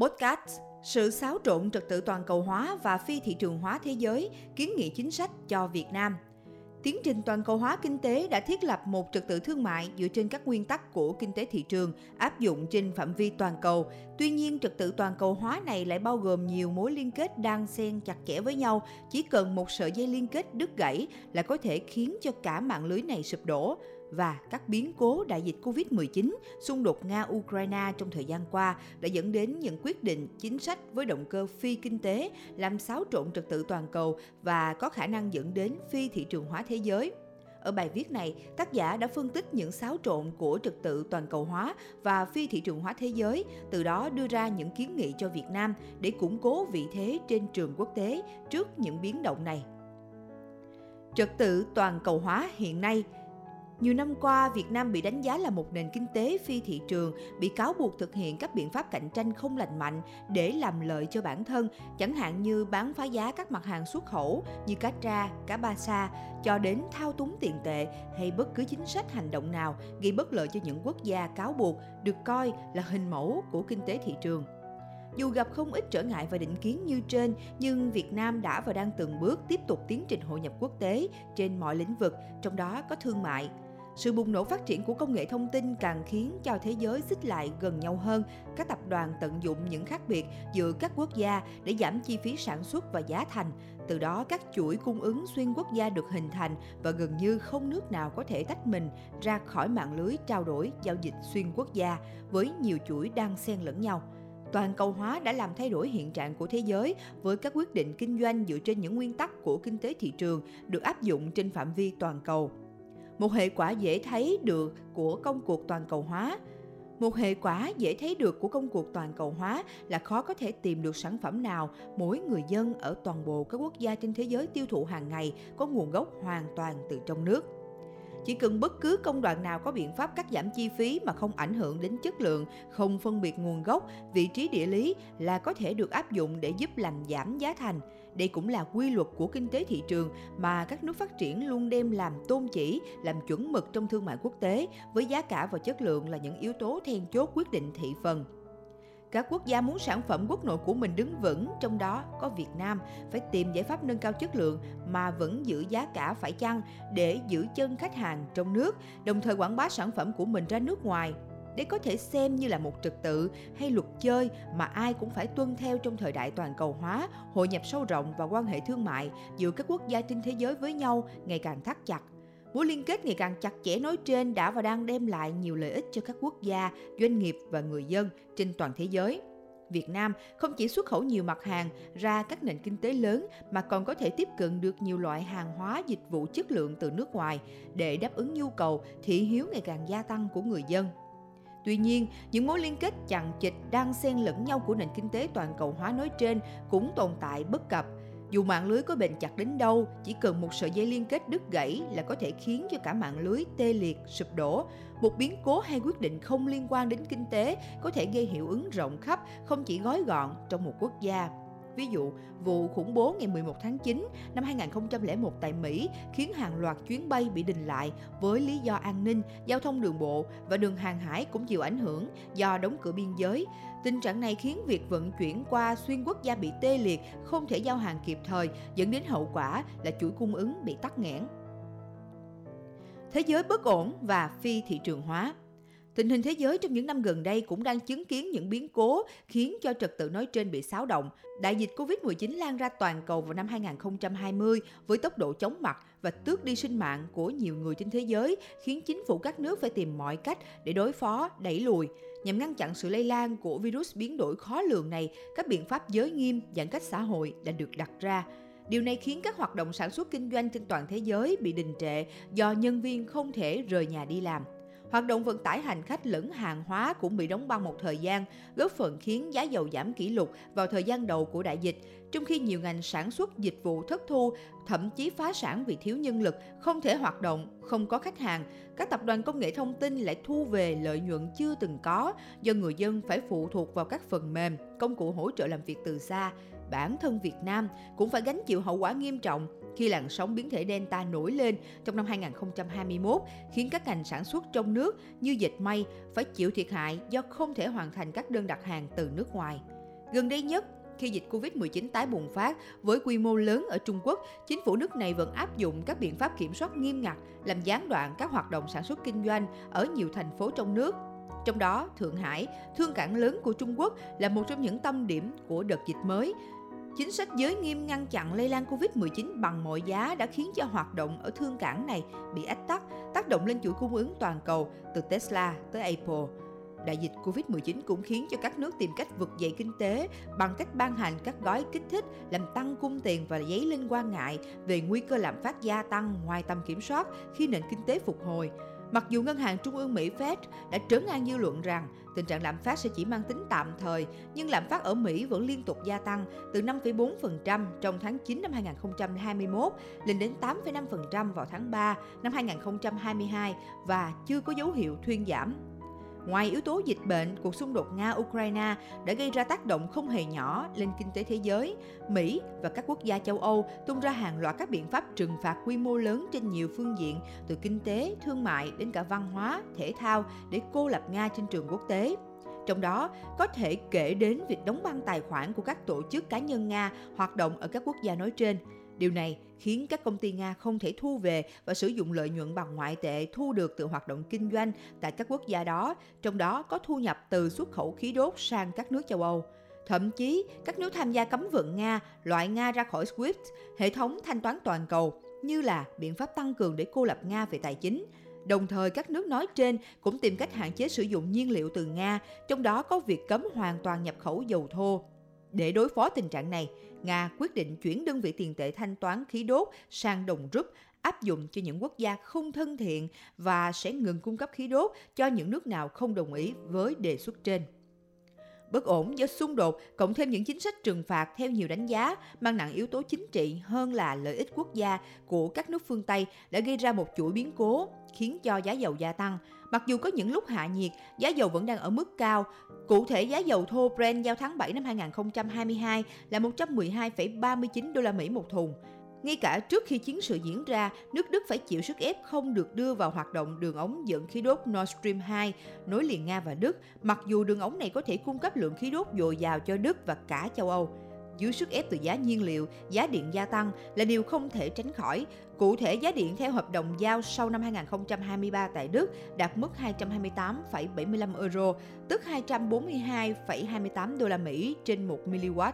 Podcast Sự xáo trộn trật tự toàn cầu hóa và phi thị trường hóa thế giới, kiến nghị chính sách cho Việt Nam. Tiến trình toàn cầu hóa kinh tế đã thiết lập một trật tự thương mại dựa trên các nguyên tắc của kinh tế thị trường áp dụng trên phạm vi toàn cầu. Tuy nhiên, trật tự toàn cầu hóa này lại bao gồm nhiều mối liên kết đang xen chặt chẽ với nhau. Chỉ cần một sợi dây liên kết đứt gãy là có thể khiến cho cả mạng lưới này sụp đổ và các biến cố đại dịch Covid-19, xung đột Nga-Ukraine trong thời gian qua đã dẫn đến những quyết định chính sách với động cơ phi kinh tế, làm xáo trộn trật tự toàn cầu và có khả năng dẫn đến phi thị trường hóa thế giới. Ở bài viết này, tác giả đã phân tích những xáo trộn của trật tự toàn cầu hóa và phi thị trường hóa thế giới, từ đó đưa ra những kiến nghị cho Việt Nam để củng cố vị thế trên trường quốc tế trước những biến động này. Trật tự toàn cầu hóa hiện nay nhiều năm qua, Việt Nam bị đánh giá là một nền kinh tế phi thị trường, bị cáo buộc thực hiện các biện pháp cạnh tranh không lành mạnh để làm lợi cho bản thân, chẳng hạn như bán phá giá các mặt hàng xuất khẩu như cá tra, cá ba sa, cho đến thao túng tiền tệ hay bất cứ chính sách hành động nào gây bất lợi cho những quốc gia cáo buộc được coi là hình mẫu của kinh tế thị trường. Dù gặp không ít trở ngại và định kiến như trên, nhưng Việt Nam đã và đang từng bước tiếp tục tiến trình hội nhập quốc tế trên mọi lĩnh vực, trong đó có thương mại. Sự bùng nổ phát triển của công nghệ thông tin càng khiến cho thế giới xích lại gần nhau hơn. Các tập đoàn tận dụng những khác biệt giữa các quốc gia để giảm chi phí sản xuất và giá thành. Từ đó, các chuỗi cung ứng xuyên quốc gia được hình thành và gần như không nước nào có thể tách mình ra khỏi mạng lưới trao đổi, giao dịch xuyên quốc gia với nhiều chuỗi đang xen lẫn nhau toàn cầu hóa đã làm thay đổi hiện trạng của thế giới với các quyết định kinh doanh dựa trên những nguyên tắc của kinh tế thị trường được áp dụng trên phạm vi toàn cầu một hệ quả dễ thấy được của công cuộc toàn cầu hóa. Một hệ quả dễ thấy được của công cuộc toàn cầu hóa là khó có thể tìm được sản phẩm nào mỗi người dân ở toàn bộ các quốc gia trên thế giới tiêu thụ hàng ngày có nguồn gốc hoàn toàn từ trong nước chỉ cần bất cứ công đoạn nào có biện pháp cắt giảm chi phí mà không ảnh hưởng đến chất lượng, không phân biệt nguồn gốc, vị trí địa lý là có thể được áp dụng để giúp làm giảm giá thành. Đây cũng là quy luật của kinh tế thị trường mà các nước phát triển luôn đem làm tôn chỉ, làm chuẩn mực trong thương mại quốc tế với giá cả và chất lượng là những yếu tố then chốt quyết định thị phần. Các quốc gia muốn sản phẩm quốc nội của mình đứng vững, trong đó có Việt Nam, phải tìm giải pháp nâng cao chất lượng mà vẫn giữ giá cả phải chăng để giữ chân khách hàng trong nước, đồng thời quảng bá sản phẩm của mình ra nước ngoài để có thể xem như là một trật tự hay luật chơi mà ai cũng phải tuân theo trong thời đại toàn cầu hóa, hội nhập sâu rộng và quan hệ thương mại giữa các quốc gia trên thế giới với nhau ngày càng thắt chặt. Mối liên kết ngày càng chặt chẽ nói trên đã và đang đem lại nhiều lợi ích cho các quốc gia, doanh nghiệp và người dân trên toàn thế giới. Việt Nam không chỉ xuất khẩu nhiều mặt hàng ra các nền kinh tế lớn mà còn có thể tiếp cận được nhiều loại hàng hóa dịch vụ chất lượng từ nước ngoài để đáp ứng nhu cầu thị hiếu ngày càng gia tăng của người dân. Tuy nhiên, những mối liên kết chằng chịt đang xen lẫn nhau của nền kinh tế toàn cầu hóa nói trên cũng tồn tại bất cập – dù mạng lưới có bền chặt đến đâu, chỉ cần một sợi dây liên kết đứt gãy là có thể khiến cho cả mạng lưới tê liệt, sụp đổ. Một biến cố hay quyết định không liên quan đến kinh tế có thể gây hiệu ứng rộng khắp, không chỉ gói gọn trong một quốc gia. Ví dụ, vụ khủng bố ngày 11 tháng 9 năm 2001 tại Mỹ khiến hàng loạt chuyến bay bị đình lại với lý do an ninh, giao thông đường bộ và đường hàng hải cũng chịu ảnh hưởng do đóng cửa biên giới. Tình trạng này khiến việc vận chuyển qua xuyên quốc gia bị tê liệt, không thể giao hàng kịp thời, dẫn đến hậu quả là chuỗi cung ứng bị tắc nghẽn. Thế giới bất ổn và phi thị trường hóa Tình hình thế giới trong những năm gần đây cũng đang chứng kiến những biến cố khiến cho trật tự nói trên bị xáo động. Đại dịch Covid-19 lan ra toàn cầu vào năm 2020 với tốc độ chóng mặt và tước đi sinh mạng của nhiều người trên thế giới, khiến chính phủ các nước phải tìm mọi cách để đối phó, đẩy lùi. Nhằm ngăn chặn sự lây lan của virus biến đổi khó lường này, các biện pháp giới nghiêm, giãn cách xã hội đã được đặt ra. Điều này khiến các hoạt động sản xuất kinh doanh trên toàn thế giới bị đình trệ do nhân viên không thể rời nhà đi làm. Hoạt động vận tải hành khách lẫn hàng hóa cũng bị đóng băng một thời gian, góp phần khiến giá dầu giảm kỷ lục vào thời gian đầu của đại dịch, trong khi nhiều ngành sản xuất dịch vụ thất thu, thậm chí phá sản vì thiếu nhân lực, không thể hoạt động, không có khách hàng. Các tập đoàn công nghệ thông tin lại thu về lợi nhuận chưa từng có do người dân phải phụ thuộc vào các phần mềm, công cụ hỗ trợ làm việc từ xa. Bản thân Việt Nam cũng phải gánh chịu hậu quả nghiêm trọng khi làn sóng biến thể Delta nổi lên trong năm 2021 khiến các ngành sản xuất trong nước như dệt may phải chịu thiệt hại do không thể hoàn thành các đơn đặt hàng từ nước ngoài. Gần đây nhất, khi dịch Covid-19 tái bùng phát với quy mô lớn ở Trung Quốc, chính phủ nước này vẫn áp dụng các biện pháp kiểm soát nghiêm ngặt, làm gián đoạn các hoạt động sản xuất kinh doanh ở nhiều thành phố trong nước. Trong đó, Thượng Hải, thương cảng lớn của Trung Quốc là một trong những tâm điểm của đợt dịch mới. Chính sách giới nghiêm ngăn chặn lây lan Covid-19 bằng mọi giá đã khiến cho hoạt động ở thương cảng này bị ách tắc, tác động lên chuỗi cung ứng toàn cầu từ Tesla tới Apple. Đại dịch Covid-19 cũng khiến cho các nước tìm cách vực dậy kinh tế bằng cách ban hành các gói kích thích làm tăng cung tiền và dấy lên quan ngại về nguy cơ lạm phát gia tăng ngoài tầm kiểm soát khi nền kinh tế phục hồi. Mặc dù Ngân hàng Trung ương Mỹ Fed đã trấn an dư luận rằng tình trạng lạm phát sẽ chỉ mang tính tạm thời, nhưng lạm phát ở Mỹ vẫn liên tục gia tăng từ 5,4% trong tháng 9 năm 2021 lên đến 8,5% vào tháng 3 năm 2022 và chưa có dấu hiệu thuyên giảm. Ngoài yếu tố dịch bệnh, cuộc xung đột Nga-Ukraine đã gây ra tác động không hề nhỏ lên kinh tế thế giới. Mỹ và các quốc gia châu Âu tung ra hàng loạt các biện pháp trừng phạt quy mô lớn trên nhiều phương diện, từ kinh tế, thương mại đến cả văn hóa, thể thao để cô lập Nga trên trường quốc tế. Trong đó, có thể kể đến việc đóng băng tài khoản của các tổ chức cá nhân Nga hoạt động ở các quốc gia nói trên – Điều này khiến các công ty Nga không thể thu về và sử dụng lợi nhuận bằng ngoại tệ thu được từ hoạt động kinh doanh tại các quốc gia đó, trong đó có thu nhập từ xuất khẩu khí đốt sang các nước châu Âu. Thậm chí, các nước tham gia cấm vận Nga, loại Nga ra khỏi SWIFT, hệ thống thanh toán toàn cầu, như là biện pháp tăng cường để cô lập Nga về tài chính. Đồng thời, các nước nói trên cũng tìm cách hạn chế sử dụng nhiên liệu từ Nga, trong đó có việc cấm hoàn toàn nhập khẩu dầu thô. Để đối phó tình trạng này, Nga quyết định chuyển đơn vị tiền tệ thanh toán khí đốt sang đồng rúp áp dụng cho những quốc gia không thân thiện và sẽ ngừng cung cấp khí đốt cho những nước nào không đồng ý với đề xuất trên. Bất ổn do xung đột cộng thêm những chính sách trừng phạt theo nhiều đánh giá mang nặng yếu tố chính trị hơn là lợi ích quốc gia của các nước phương Tây đã gây ra một chuỗi biến cố khiến cho giá dầu gia tăng. Mặc dù có những lúc hạ nhiệt, giá dầu vẫn đang ở mức cao. Cụ thể giá dầu thô Brent giao tháng 7 năm 2022 là 112,39 đô la Mỹ một thùng. Ngay cả trước khi chiến sự diễn ra, nước Đức phải chịu sức ép không được đưa vào hoạt động đường ống dẫn khí đốt Nord Stream 2 nối liền Nga và Đức, mặc dù đường ống này có thể cung cấp lượng khí đốt dồi dào cho Đức và cả châu Âu. Dưới sức ép từ giá nhiên liệu, giá điện gia tăng là điều không thể tránh khỏi. Cụ thể, giá điện theo hợp đồng giao sau năm 2023 tại Đức đạt mức 228,75 euro, tức 242,28 đô la Mỹ trên 1 mW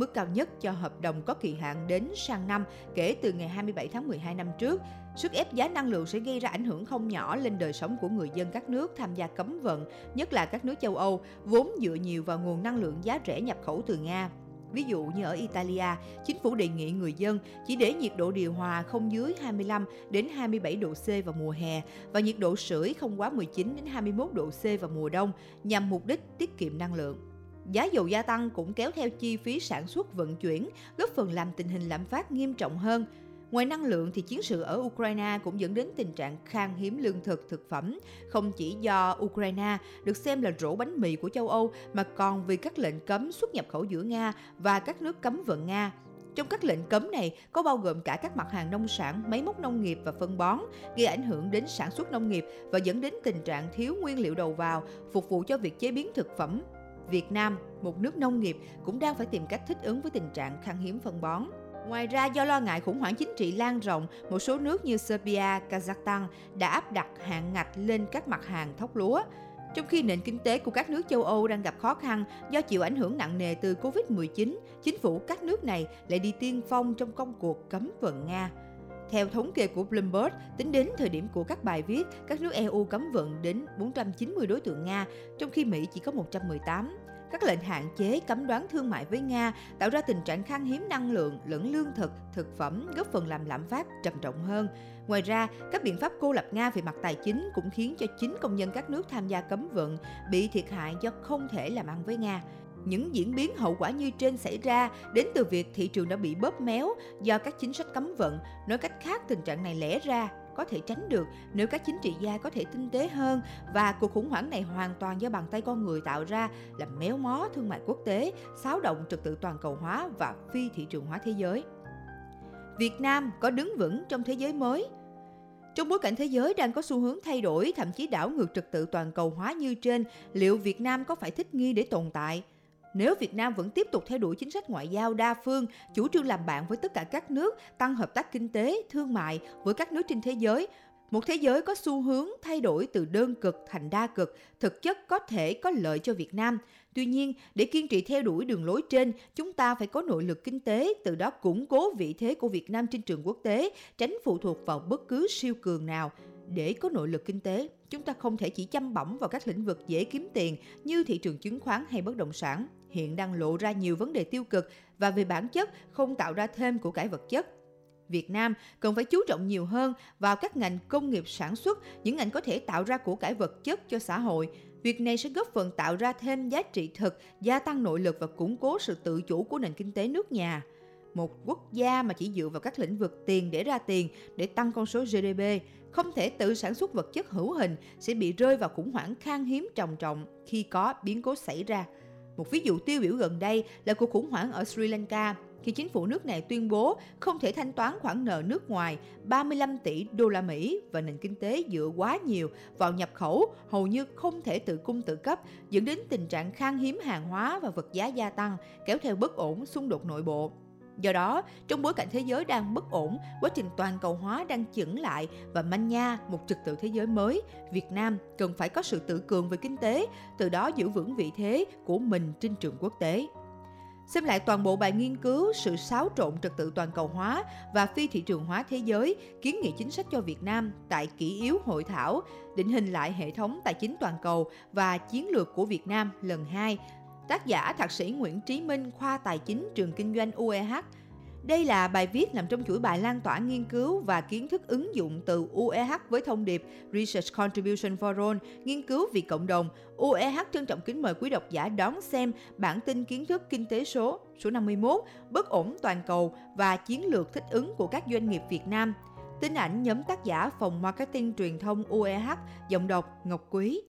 mức cao nhất cho hợp đồng có kỳ hạn đến sang năm kể từ ngày 27 tháng 12 năm trước. Sức ép giá năng lượng sẽ gây ra ảnh hưởng không nhỏ lên đời sống của người dân các nước tham gia cấm vận, nhất là các nước châu Âu, vốn dựa nhiều vào nguồn năng lượng giá rẻ nhập khẩu từ Nga. Ví dụ như ở Italia, chính phủ đề nghị người dân chỉ để nhiệt độ điều hòa không dưới 25 đến 27 độ C vào mùa hè và nhiệt độ sưởi không quá 19 đến 21 độ C vào mùa đông nhằm mục đích tiết kiệm năng lượng. Giá dầu gia tăng cũng kéo theo chi phí sản xuất vận chuyển, góp phần làm tình hình lạm phát nghiêm trọng hơn. Ngoài năng lượng thì chiến sự ở Ukraine cũng dẫn đến tình trạng khan hiếm lương thực, thực phẩm, không chỉ do Ukraine được xem là rổ bánh mì của châu Âu mà còn vì các lệnh cấm xuất nhập khẩu giữa Nga và các nước cấm vận Nga. Trong các lệnh cấm này có bao gồm cả các mặt hàng nông sản, máy móc nông nghiệp và phân bón, gây ảnh hưởng đến sản xuất nông nghiệp và dẫn đến tình trạng thiếu nguyên liệu đầu vào, phục vụ cho việc chế biến thực phẩm, Việt Nam, một nước nông nghiệp, cũng đang phải tìm cách thích ứng với tình trạng khan hiếm phân bón. Ngoài ra, do lo ngại khủng hoảng chính trị lan rộng, một số nước như Serbia, Kazakhstan đã áp đặt hạn ngạch lên các mặt hàng thóc lúa. Trong khi nền kinh tế của các nước châu Âu đang gặp khó khăn do chịu ảnh hưởng nặng nề từ Covid-19, chính phủ các nước này lại đi tiên phong trong công cuộc cấm vận Nga. Theo thống kê của Bloomberg, tính đến thời điểm của các bài viết, các nước EU cấm vận đến 490 đối tượng Nga, trong khi Mỹ chỉ có 118. Các lệnh hạn chế cấm đoán thương mại với Nga tạo ra tình trạng khan hiếm năng lượng lẫn lương thực, thực phẩm góp phần làm lạm phát trầm trọng hơn. Ngoài ra, các biện pháp cô lập Nga về mặt tài chính cũng khiến cho chính công nhân các nước tham gia cấm vận bị thiệt hại do không thể làm ăn với Nga. Những diễn biến hậu quả như trên xảy ra đến từ việc thị trường đã bị bóp méo do các chính sách cấm vận. Nói cách khác, tình trạng này lẽ ra có thể tránh được nếu các chính trị gia có thể tinh tế hơn và cuộc khủng hoảng này hoàn toàn do bàn tay con người tạo ra làm méo mó thương mại quốc tế, xáo động trật tự toàn cầu hóa và phi thị trường hóa thế giới. Việt Nam có đứng vững trong thế giới mới trong bối cảnh thế giới đang có xu hướng thay đổi, thậm chí đảo ngược trật tự toàn cầu hóa như trên, liệu Việt Nam có phải thích nghi để tồn tại? Nếu Việt Nam vẫn tiếp tục theo đuổi chính sách ngoại giao đa phương, chủ trương làm bạn với tất cả các nước, tăng hợp tác kinh tế, thương mại với các nước trên thế giới, một thế giới có xu hướng thay đổi từ đơn cực thành đa cực, thực chất có thể có lợi cho Việt Nam. Tuy nhiên, để kiên trì theo đuổi đường lối trên, chúng ta phải có nội lực kinh tế, từ đó củng cố vị thế của Việt Nam trên trường quốc tế, tránh phụ thuộc vào bất cứ siêu cường nào. Để có nội lực kinh tế, chúng ta không thể chỉ chăm bỏng vào các lĩnh vực dễ kiếm tiền như thị trường chứng khoán hay bất động sản. Hiện đang lộ ra nhiều vấn đề tiêu cực và về bản chất không tạo ra thêm của cải vật chất Việt Nam cần phải chú trọng nhiều hơn vào các ngành công nghiệp sản xuất, những ngành có thể tạo ra của cải vật chất cho xã hội. Việc này sẽ góp phần tạo ra thêm giá trị thực, gia tăng nội lực và củng cố sự tự chủ của nền kinh tế nước nhà. Một quốc gia mà chỉ dựa vào các lĩnh vực tiền để ra tiền để tăng con số GDP, không thể tự sản xuất vật chất hữu hình sẽ bị rơi vào khủng hoảng khan hiếm trầm trọng khi có biến cố xảy ra. Một ví dụ tiêu biểu gần đây là cuộc khủng hoảng ở Sri Lanka, khi chính phủ nước này tuyên bố không thể thanh toán khoản nợ nước ngoài 35 tỷ đô la Mỹ và nền kinh tế dựa quá nhiều vào nhập khẩu hầu như không thể tự cung tự cấp, dẫn đến tình trạng khan hiếm hàng hóa và vật giá gia tăng, kéo theo bất ổn xung đột nội bộ. Do đó, trong bối cảnh thế giới đang bất ổn, quá trình toàn cầu hóa đang chững lại và manh nha một trật tự thế giới mới, Việt Nam cần phải có sự tự cường về kinh tế, từ đó giữ vững vị thế của mình trên trường quốc tế. Xem lại toàn bộ bài nghiên cứu sự xáo trộn trật tự toàn cầu hóa và phi thị trường hóa thế giới, kiến nghị chính sách cho Việt Nam tại kỷ yếu hội thảo, định hình lại hệ thống tài chính toàn cầu và chiến lược của Việt Nam lần 2. Tác giả Thạc sĩ Nguyễn Trí Minh, khoa Tài chính trường kinh doanh UEH, đây là bài viết nằm trong chuỗi bài lan tỏa nghiên cứu và kiến thức ứng dụng từ UEH với thông điệp Research Contribution for All, nghiên cứu vì cộng đồng. UEH trân trọng kính mời quý độc giả đón xem bản tin kiến thức kinh tế số số 51, bất ổn toàn cầu và chiến lược thích ứng của các doanh nghiệp Việt Nam. Tin ảnh nhóm tác giả phòng marketing truyền thông UEH, giọng đọc Ngọc Quý.